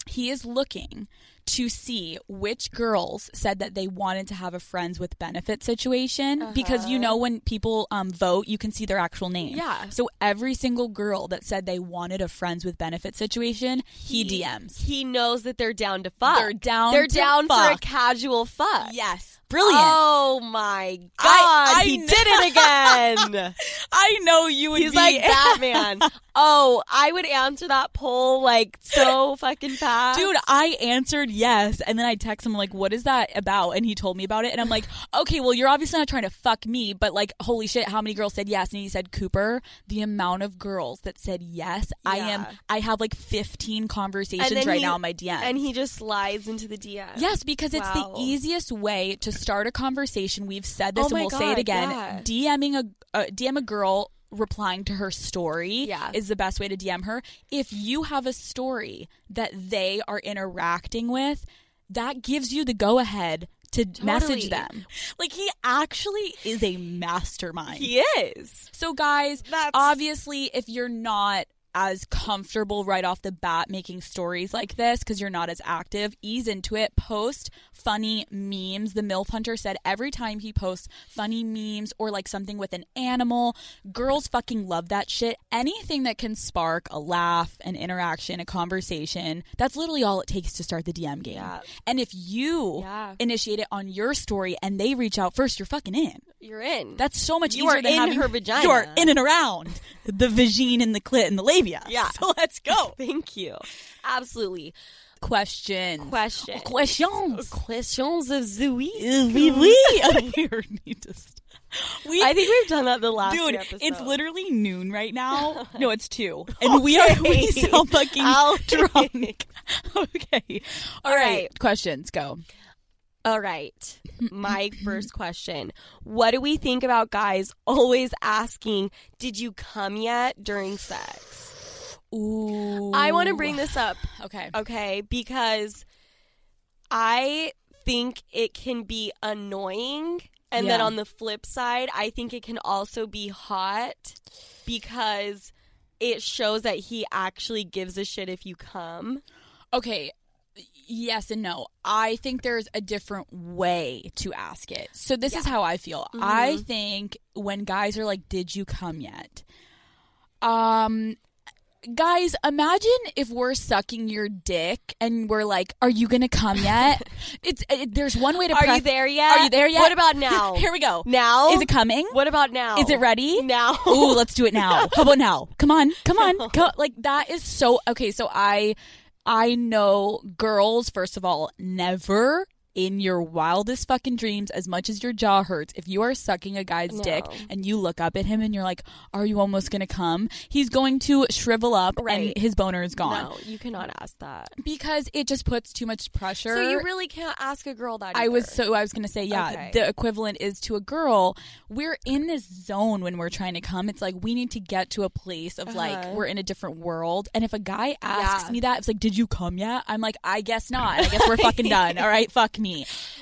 he is looking to see which girls said that they wanted to have a friends with benefit situation because you know when people um, vote you can see their actual name Yeah. so every single girl that said they wanted a friends with benefit situation he, dms He knows that they're down to fuck. They're down They're to down for a casual fuck. yes brilliant Oh my god, I he kn- did it again. (laughs) i know you would He's be like Batman. (laughs) oh, I would answer that poll like so (laughs) fucking fast. Dude, I answered yes. And then I text him, like, what is that about? And he told me about it. And I'm like, (sighs) okay, well, you're obviously not trying to fuck me, but like, holy shit, how many girls said yes? And he said, Cooper, the amount of girls that said yes, I am, I have like 15 conversations right he- now in my DM. and he just slides into the DM. Yes, because it's Wow. the easiest way to start a conversation. We've said this Oh and we'll say it again. yeah. DMing a uh, DM a girl replying to her story Yeah. is the best way to DM her. If you have a story that they are interacting with, that gives you the go ahead to message them. Like he actually is a mastermind. He is. So, guys, That's- obviously, if you're not as comfortable right off the bat making stories like this because you're not as active, ease into it. Post funny memes. The MILF Hunter said every time he posts funny memes or like something with an animal, girls fucking love that shit. Anything that can spark a laugh, an interaction, a conversation, that's literally all it takes to start the DM game. Yeah. And if you Yeah. initiate it on your story and they reach out first, you're fucking in. You're in. That's so much You easier are than in having her vagina. You are in and around the vagine and the clit and the labia. Yeah. (laughs) So let's go. (laughs) Thank you. Absolutely. Questions. Question. Questions. Questions of the week. (laughs) Oui, oui. we need to. st- We, I think we've done that the last dude, it's literally noon right now. No, it's two, and we are we Okay. sound fucking I'll drunk. okay, all All right. right. Questions go. All right. My first question. What do we think about guys always asking, Did you come yet during sex? Ooh, I want to bring this up, (sighs) Okay. okay? Because I think it can be annoying. And then on the flip side, I think it can also be hot because it shows that he actually gives a shit if you come. Okay. Yes and no. I think there's a different way to ask it. So this is how I feel. I think when guys are like, "Did you come yet?" Um guys, imagine if we're sucking your dick and we're like, "Are you going to come yet?" (laughs) it's it, there's one way to Are you there yet? Are you there yet? What about (laughs) now? Here we go. Now? Is it coming? What about now? Is it ready? Now. (laughs) Ooh, let's do it now. How about now? Come on, come on. Go, like that is so okay. So I, I know girls. First of all, never in your wildest fucking dreams, as much as your jaw hurts, if you are sucking a guy's dick and you look up at him and you're like, "Are you almost gonna come?" He's going to shrivel up Right. and his boner is gone No, you cannot ask that. because it just puts too much pressure. So you really can't ask a girl that. I was so I was gonna say yeah. Okay. The equivalent is to a girl. We're in this zone when we're trying to come. It's like we need to get to a place of like Uh-huh. we're in a different world. And if a guy asks Yeah. me that, it's like, "Did you come yet?" I'm like, "I guess not. I guess we're (laughs) fucking done. All right, fuck me."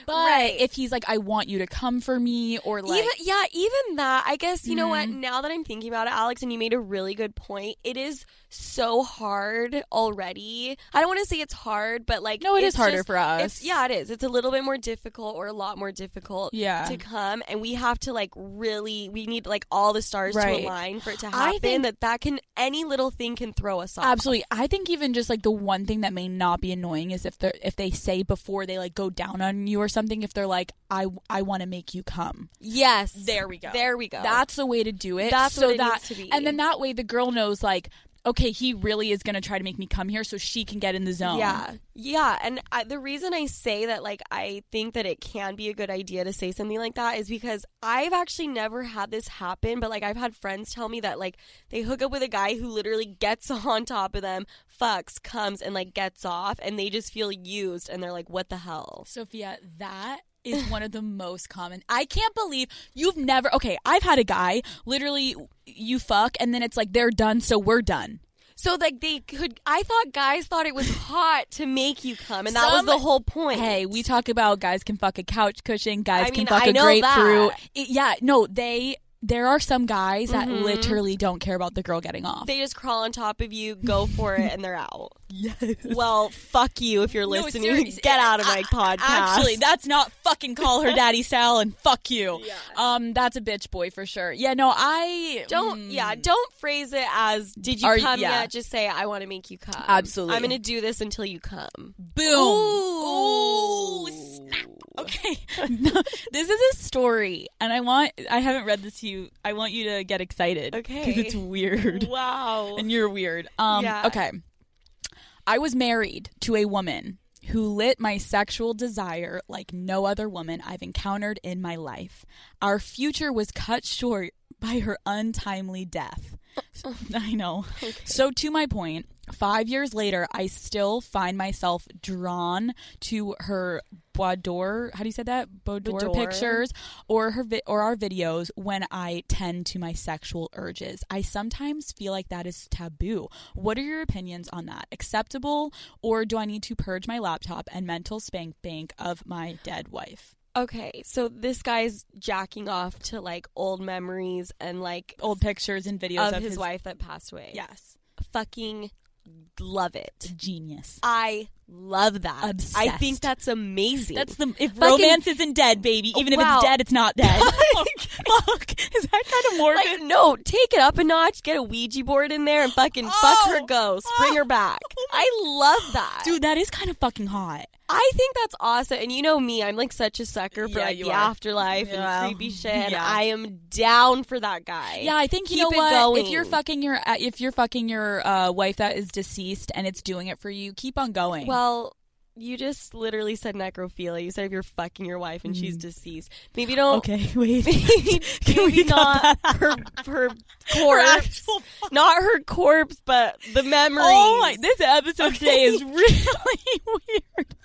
But Right. if he's like, "I want you to come for me," or like, even yeah, even that. I guess you know what. Mm-hmm. Now that I'm thinking about it, Alex, and you made a really good point. It is so hard already. I don't want to say it's hard, but like No, it is harder just- for us. Yeah, it is. It's a little bit more difficult, or a lot more difficult. Yeah. to come, and we have to like really. We need like all the stars Right. to align for it to happen. I think- that that can any little thing can throw us off. Absolutely. I think even just like the one thing that may not be annoying is if they if they say before they like go down on you or something if they're like I I want to make you come. Yes, There we go. There we go. That's the way to do it. That's so what it that, needs to be. And then that way the girl knows like, okay, he really is going to try to make me come here so she can get in the zone. Yeah, yeah, and I, the reason I say that, like, I think that it can be a good idea to say something like that is because I've actually never had this happen, but like, I've had friends tell me that like they hook up with a guy who literally gets (laughs) on top of them, fucks, comes, and like gets off, and they just feel used, and they're like, "What the hell?" Sofia, that is one of the most common. I can't believe you've never. Okay, I've had a guy literally you fuck and then it's like they're done, so we're done. So like they could. I thought guys thought it was hot to make you come, and that Some- was the whole point. Hey, we talk about guys can fuck a couch cushion, guys I can fuck I a grapefruit. It- yeah, no, they. There are some guys that Mhm. literally don't care about the girl getting off. they just crawl on top of you, go for it, and they're out. (laughs) yes. Well, fuck you if you're listening. serious- Get out of my a- podcast. Actually, that's not fucking call her (laughs) daddy Sal and fuck you. Um, that's a bitch boy for sure. Yeah, no, I Don't mm, yeah, don't phrase it as did you Are- come yeah. yet? Just say I want to make you come. Absolutely. I'm gonna do this until you come. Boom. Ooh, snap. Okay. No, (laughs) this is a story, and I want, I haven't read this to you. I want you to get excited. Okay. Because it's weird. (laughs) Wow. And you're weird. Um, Yeah. Okay. I was married to a woman who lit my sexual desire like no other woman I've encountered in my life. Our future was cut short by her untimely death. (laughs) I know. Okay. So, to my point, five years later, I still find myself drawn to her boudoir. How do you say that? Boudoir, Boudoir. pictures or her vi- or our videos when I tend to my sexual urges. I sometimes feel like that is taboo. What are your opinions on that? Acceptable, or do I need to purge my laptop and mental spank bank of my dead wife? Okay, so this guy's jacking off to like old memories and like Old pictures and videos of, of, his, wife that passed away. Yes, Fucking love it. genius. I love that. I think that's amazing. That's the if Fucking- romance isn't dead, baby. Even if Wow. it's dead, it's not dead. (laughs) Fuck, is that kind of morbid? like no, take it up a notch, get a Ouija board in there and fucking fuck her Oh. ghost. Bring her back. (laughs) I love that. Dude, that is kind of fucking hot. I think that's awesome. And you know me, I'm like such a sucker for Yeah, like the are. afterlife Yeah. and creepy shit. (laughs) Yeah. I am down for that guy. Yeah, I think you Keep know it what. going. If you're fucking your uh, if you're fucking your uh, wife that is deceased and it's doing it for you, keep on going. Well, you just literally said necrophilia. You said if you're fucking your wife and she's deceased. Maybe don't. Mm. okay, (laughs) wait. (laughs) Maybe, (laughs) Can we maybe not her her corpse, actual- not her corpse, but the memory. Oh my! This episode today is really weird.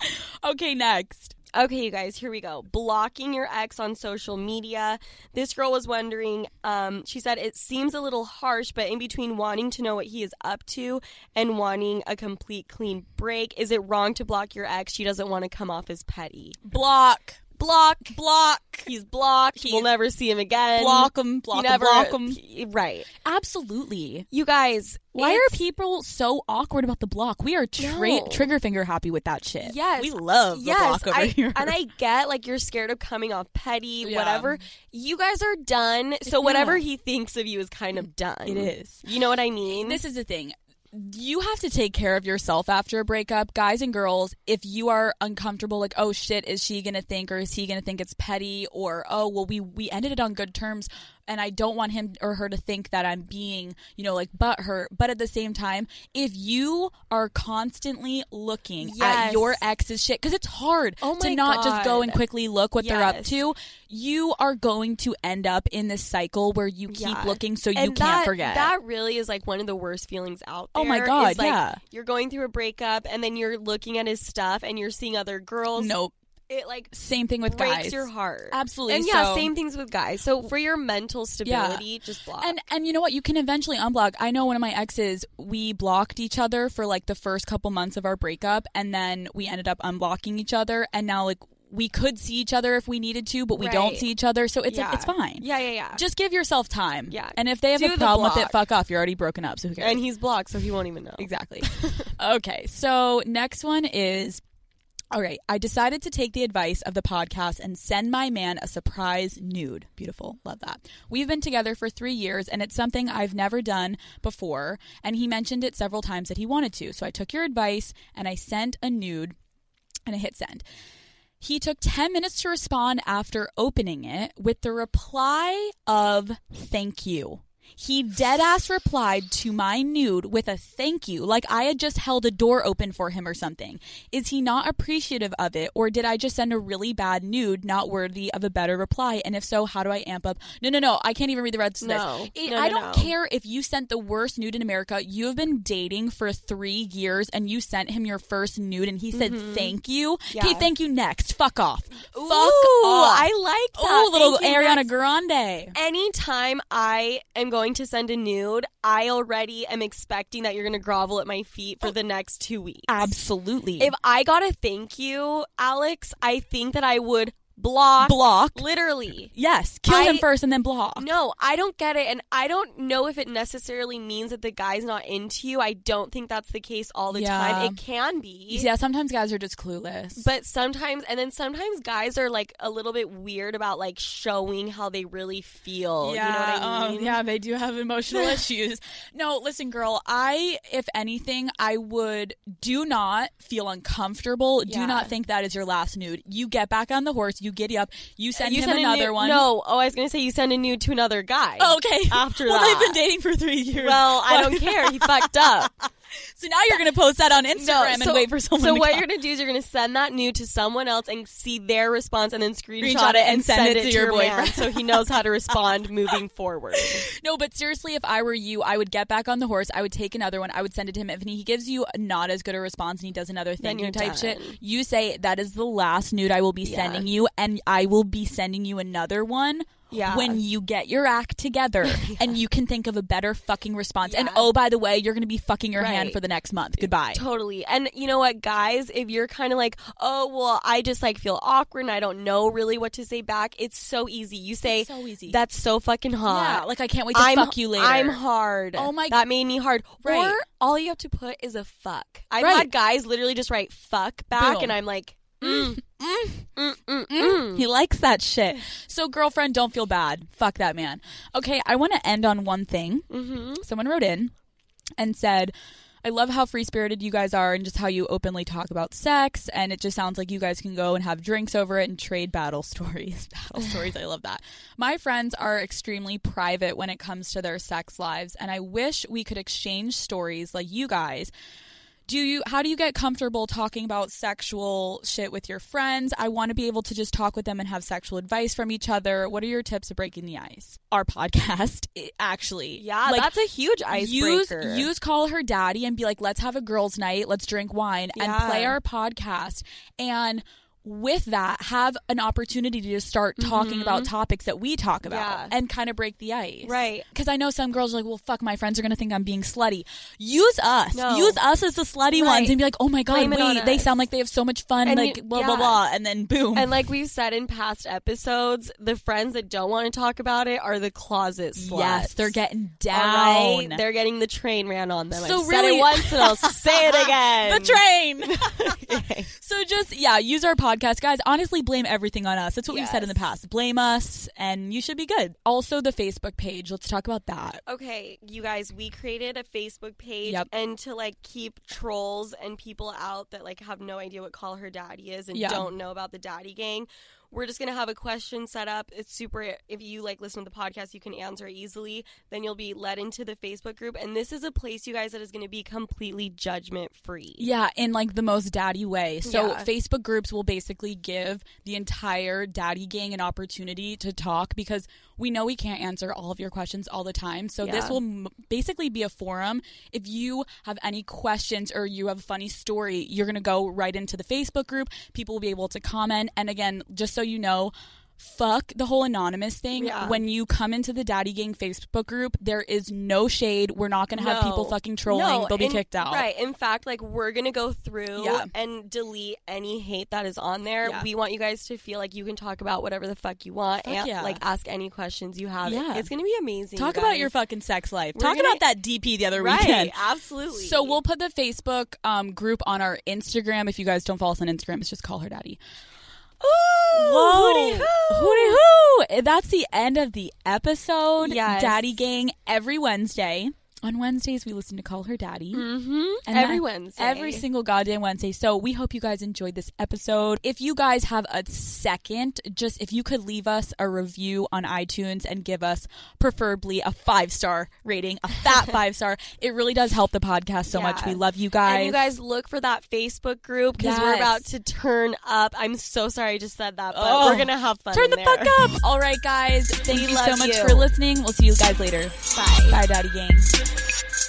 Okay, next. Okay, you guys, here we go. Blocking your ex on social media. This girl was wondering, um, she said it seems a little harsh, but in between wanting to know what he is up to and wanting a complete clean break, is it wrong to block your ex? She doesn't want to come off as petty. Block, Block. block, He's blocked. He's- we'll never see him again. block him, block him, never, block him. Right. Absolutely. You guys, Why are people so awkward about the block? We are tra- No. trigger finger happy with that shit. Yes. we love the yes, block over I, here. and I get like you're scared of coming off petty, Yeah. whatever. You guys are done. So whatever he thinks of you is kind of done. It is. You know what I mean? This is the thing. You have to take care of yourself after a breakup, guys and girls. If you are uncomfortable, like, oh shit, is she gonna think, or is he gonna think it's petty, or oh well, we we ended it on good terms, and I don't want him or her to think that I'm being, you know, like butthurt. But at the same time, if you are constantly looking at your ex's shit, because it's hard Oh to not just go and quickly look what they're up to, you are going to end up in this cycle where you keep Yeah. looking so you and can't that, forget. That really is like one of the worst feelings out there. Oh my God, like, yeah. You're going through a breakup and then you're looking at his stuff and you're seeing other girls. nope. It like Same thing with breaks guys. your heart. Absolutely. And yeah, So- same things with guys. So for your mental stability, just block. And and you know what? You can eventually unblock. I know one of my exes. We blocked each other for like the first couple months of our breakup, and then we ended up unblocking each other. And now like we could see each other if we needed to, but we don't see each other. So it's yeah. like it's fine. Yeah, yeah, yeah. Just give yourself time. Yeah. And if they have Do a problem with it, fuck off. You're already broken up. So who cares? and he's blocked, so he won't even know. Exactly. (laughs) okay, so next one is all right. I decided to take the advice of the podcast and send my man a surprise nude. Beautiful. Love that. We've been together for three years and it's something I've never done before. And he mentioned it several times that he wanted to. So I took your advice and I sent a nude and I hit send. He took 10 minutes to respond after opening it with the reply of thank you. He dead ass replied to my nude with a thank you, like I had just held a door open for him or something. Is he not appreciative of it, or did I just send a really bad nude, not worthy of a better reply? And if so, how do I amp up? No, no, no, I can't even read the rest of No. this. It- No, I don't no. care if you sent the worst nude in America. You have been dating for three years, and you sent him your first nude, and he said thank you. Mm-hmm. Yeah. Okay, thank you. Next, fuck off. Ooh, fuck off. I like that. Oh, little Thank. Ariana Grande. Anytime I am going going to send a nude, I already am expecting that you're going to grovel at my feet for the next two weeks. Absolutely. If I got a thank you, Alex, I think that I would block. block. Literally. Yes. Kill him first and then block. No, I don't get it. And I don't know if it necessarily means that the guy's not into you. I don't think that's the case all the Yeah. time. It can be. Yeah, sometimes guys are just clueless. But sometimes, and then sometimes guys are like a little bit weird about like showing how they really feel. yeah, you know what I um, mean? yeah, they do have emotional (laughs) issues. No, listen, girl. I, if anything, I would do not feel uncomfortable. Do not think that is your last nude. You get back on the horse. You giddy up. You send you him send another nude- one. No, oh, I was gonna say you send a nude to another guy. Oh, okay. After (laughs) well, that. they've been dating for three years. Well, I don't care. He fucked up. (laughs) (laughs) So now you're gonna post that on No, Instagram and so- wait for someone. So to what come. you're gonna do is you're gonna send that nude to someone else and see their response, and then screenshot, Screenshot it and send, it to your, man. boyfriend, so he knows how to (laughs) respond moving forward. (laughs) No, but seriously, if I were you, I would get back on the horse. I would take another one. I would send it to him. If he gives you not as good a response and he does another thing, you type shit, you say that is the last nude I will be Yeah. sending you, and I will be sending you another one. Yeah. When you get your act together (laughs) and you can think of a better fucking response. And oh, by the way, you're going to be fucking your hand for the next month. Goodbye. Totally. And you know what, guys, if you're kind of like, oh, well, I just like feel awkward and I don't know really what to say back, it's so easy. You say, so easy. that's so fucking hot. yeah, like I can't wait to I'm, fuck you later. I'm hard. Oh my- god. That made me hard. Right. Or all you have to put is a fuck. I've Right. had guys literally just write fuck back, Boom. and I'm like, mm, mm, mm, mm, mm. He likes that shit. So, girlfriend, don't feel bad. Fuck that man. Okay, I want to end on one thing. Mm-hmm. Someone wrote in and said, I love how free spirited you guys are and just how you openly talk about sex. And it just sounds like you guys can go and have drinks over it and trade battle (laughs) stories. battle stories, I love that. My friends are extremely private when it comes to their sex lives. And I wish we could exchange stories like you guys do you how do you get comfortable talking about sexual shit with your friends? I want to be able to just talk with them and have sexual advice from each other. What are your tips of breaking the ice? Our podcast (laughs) actually. Yeah, like that's a huge icebreaker. use use call her daddy and be like let's have a girls night. Let's drink wine and play our podcast. And with that have an opportunity to start talking about topics that we talk about Mm-hmm. Yeah. and kind of break the ice Right. because i know some girls are like well fuck my friends are gonna think i'm being slutty use us No. use us as the slutty Right. ones and be like oh my god Blame wait they sound like they have so much fun And like you- blah blah yeah. blah and then boom And like we've said in past episodes, the friends that don't want to talk about it are the closet sluts. yes they're getting down right? They're getting the train ran on them. So I've said really- it once and I'll say it (laughs) again. the train (laughs) (laughs) So just yeah, use our podcast, guys. Honestly, blame everything on us. That's what we've said in the past. Blame us, and you should be good. Also, the Facebook page. Let's talk about that. Okay, you guys, we created a Facebook page Yep. and to like keep trolls and people out that like have no idea what Call Her Daddy is and Yeah. don't know about the Daddy Gang. We're just gonna have a question set up. It's super. If you like listen to the podcast, you can answer easily. Then you'll be led into the Facebook group, and this is a place, you guys, that is going to be completely judgment free. Yeah, in like the most daddy way. So Yeah. Facebook groups will basically give the entire daddy gang an opportunity to talk because we know we can't answer all of your questions all the time. So this will m- basically be a forum. If you have any questions or you have a funny story, you're going to go right into the Facebook group. People will be able to comment. And again, just so you know, fuck the whole anonymous thing. Yeah. When you come into the Daddy Gang Facebook group, there is no shade. We're not going to have No. people fucking trolling. No, They'll be in- kicked out. Right. In fact, like we're gonna go through Yeah. and delete any hate that is on there. Yeah. We want you guys to feel like you can talk about whatever the fuck you want Fuck and yeah. like ask any questions you have. Yeah. It's gonna be amazing. Talk about your fucking sex life. We're Talk gonna- about that DP the other right. weekend. Absolutely. So we'll put the Facebook um, group on our Instagram. If you guys don't follow us on Instagram, it's just call her daddy. Whoa, hooty hoo. Hoo! That's the end of the episode. Yes. Daddy Gang every Wednesday. On Wednesdays, we listen to Call Her Daddy. Mm-hmm. And Every Wednesday. Every single goddamn Wednesday. So we hope you guys enjoyed this episode. If you guys have a second, just if you could leave us a review on iTunes and give us preferably a five star rating, a fat (laughs) five star, it really does help the podcast so much. We love you guys. And you guys look for that Facebook group because we're about to turn up. I'm so sorry I just said that, but Oh. we're gonna have fun. Turn the there. fuck up. All right, guys. (laughs) Thank We you so much you. for listening. We'll see you guys later. Bye. Bye, Daddy Gang. Thank you.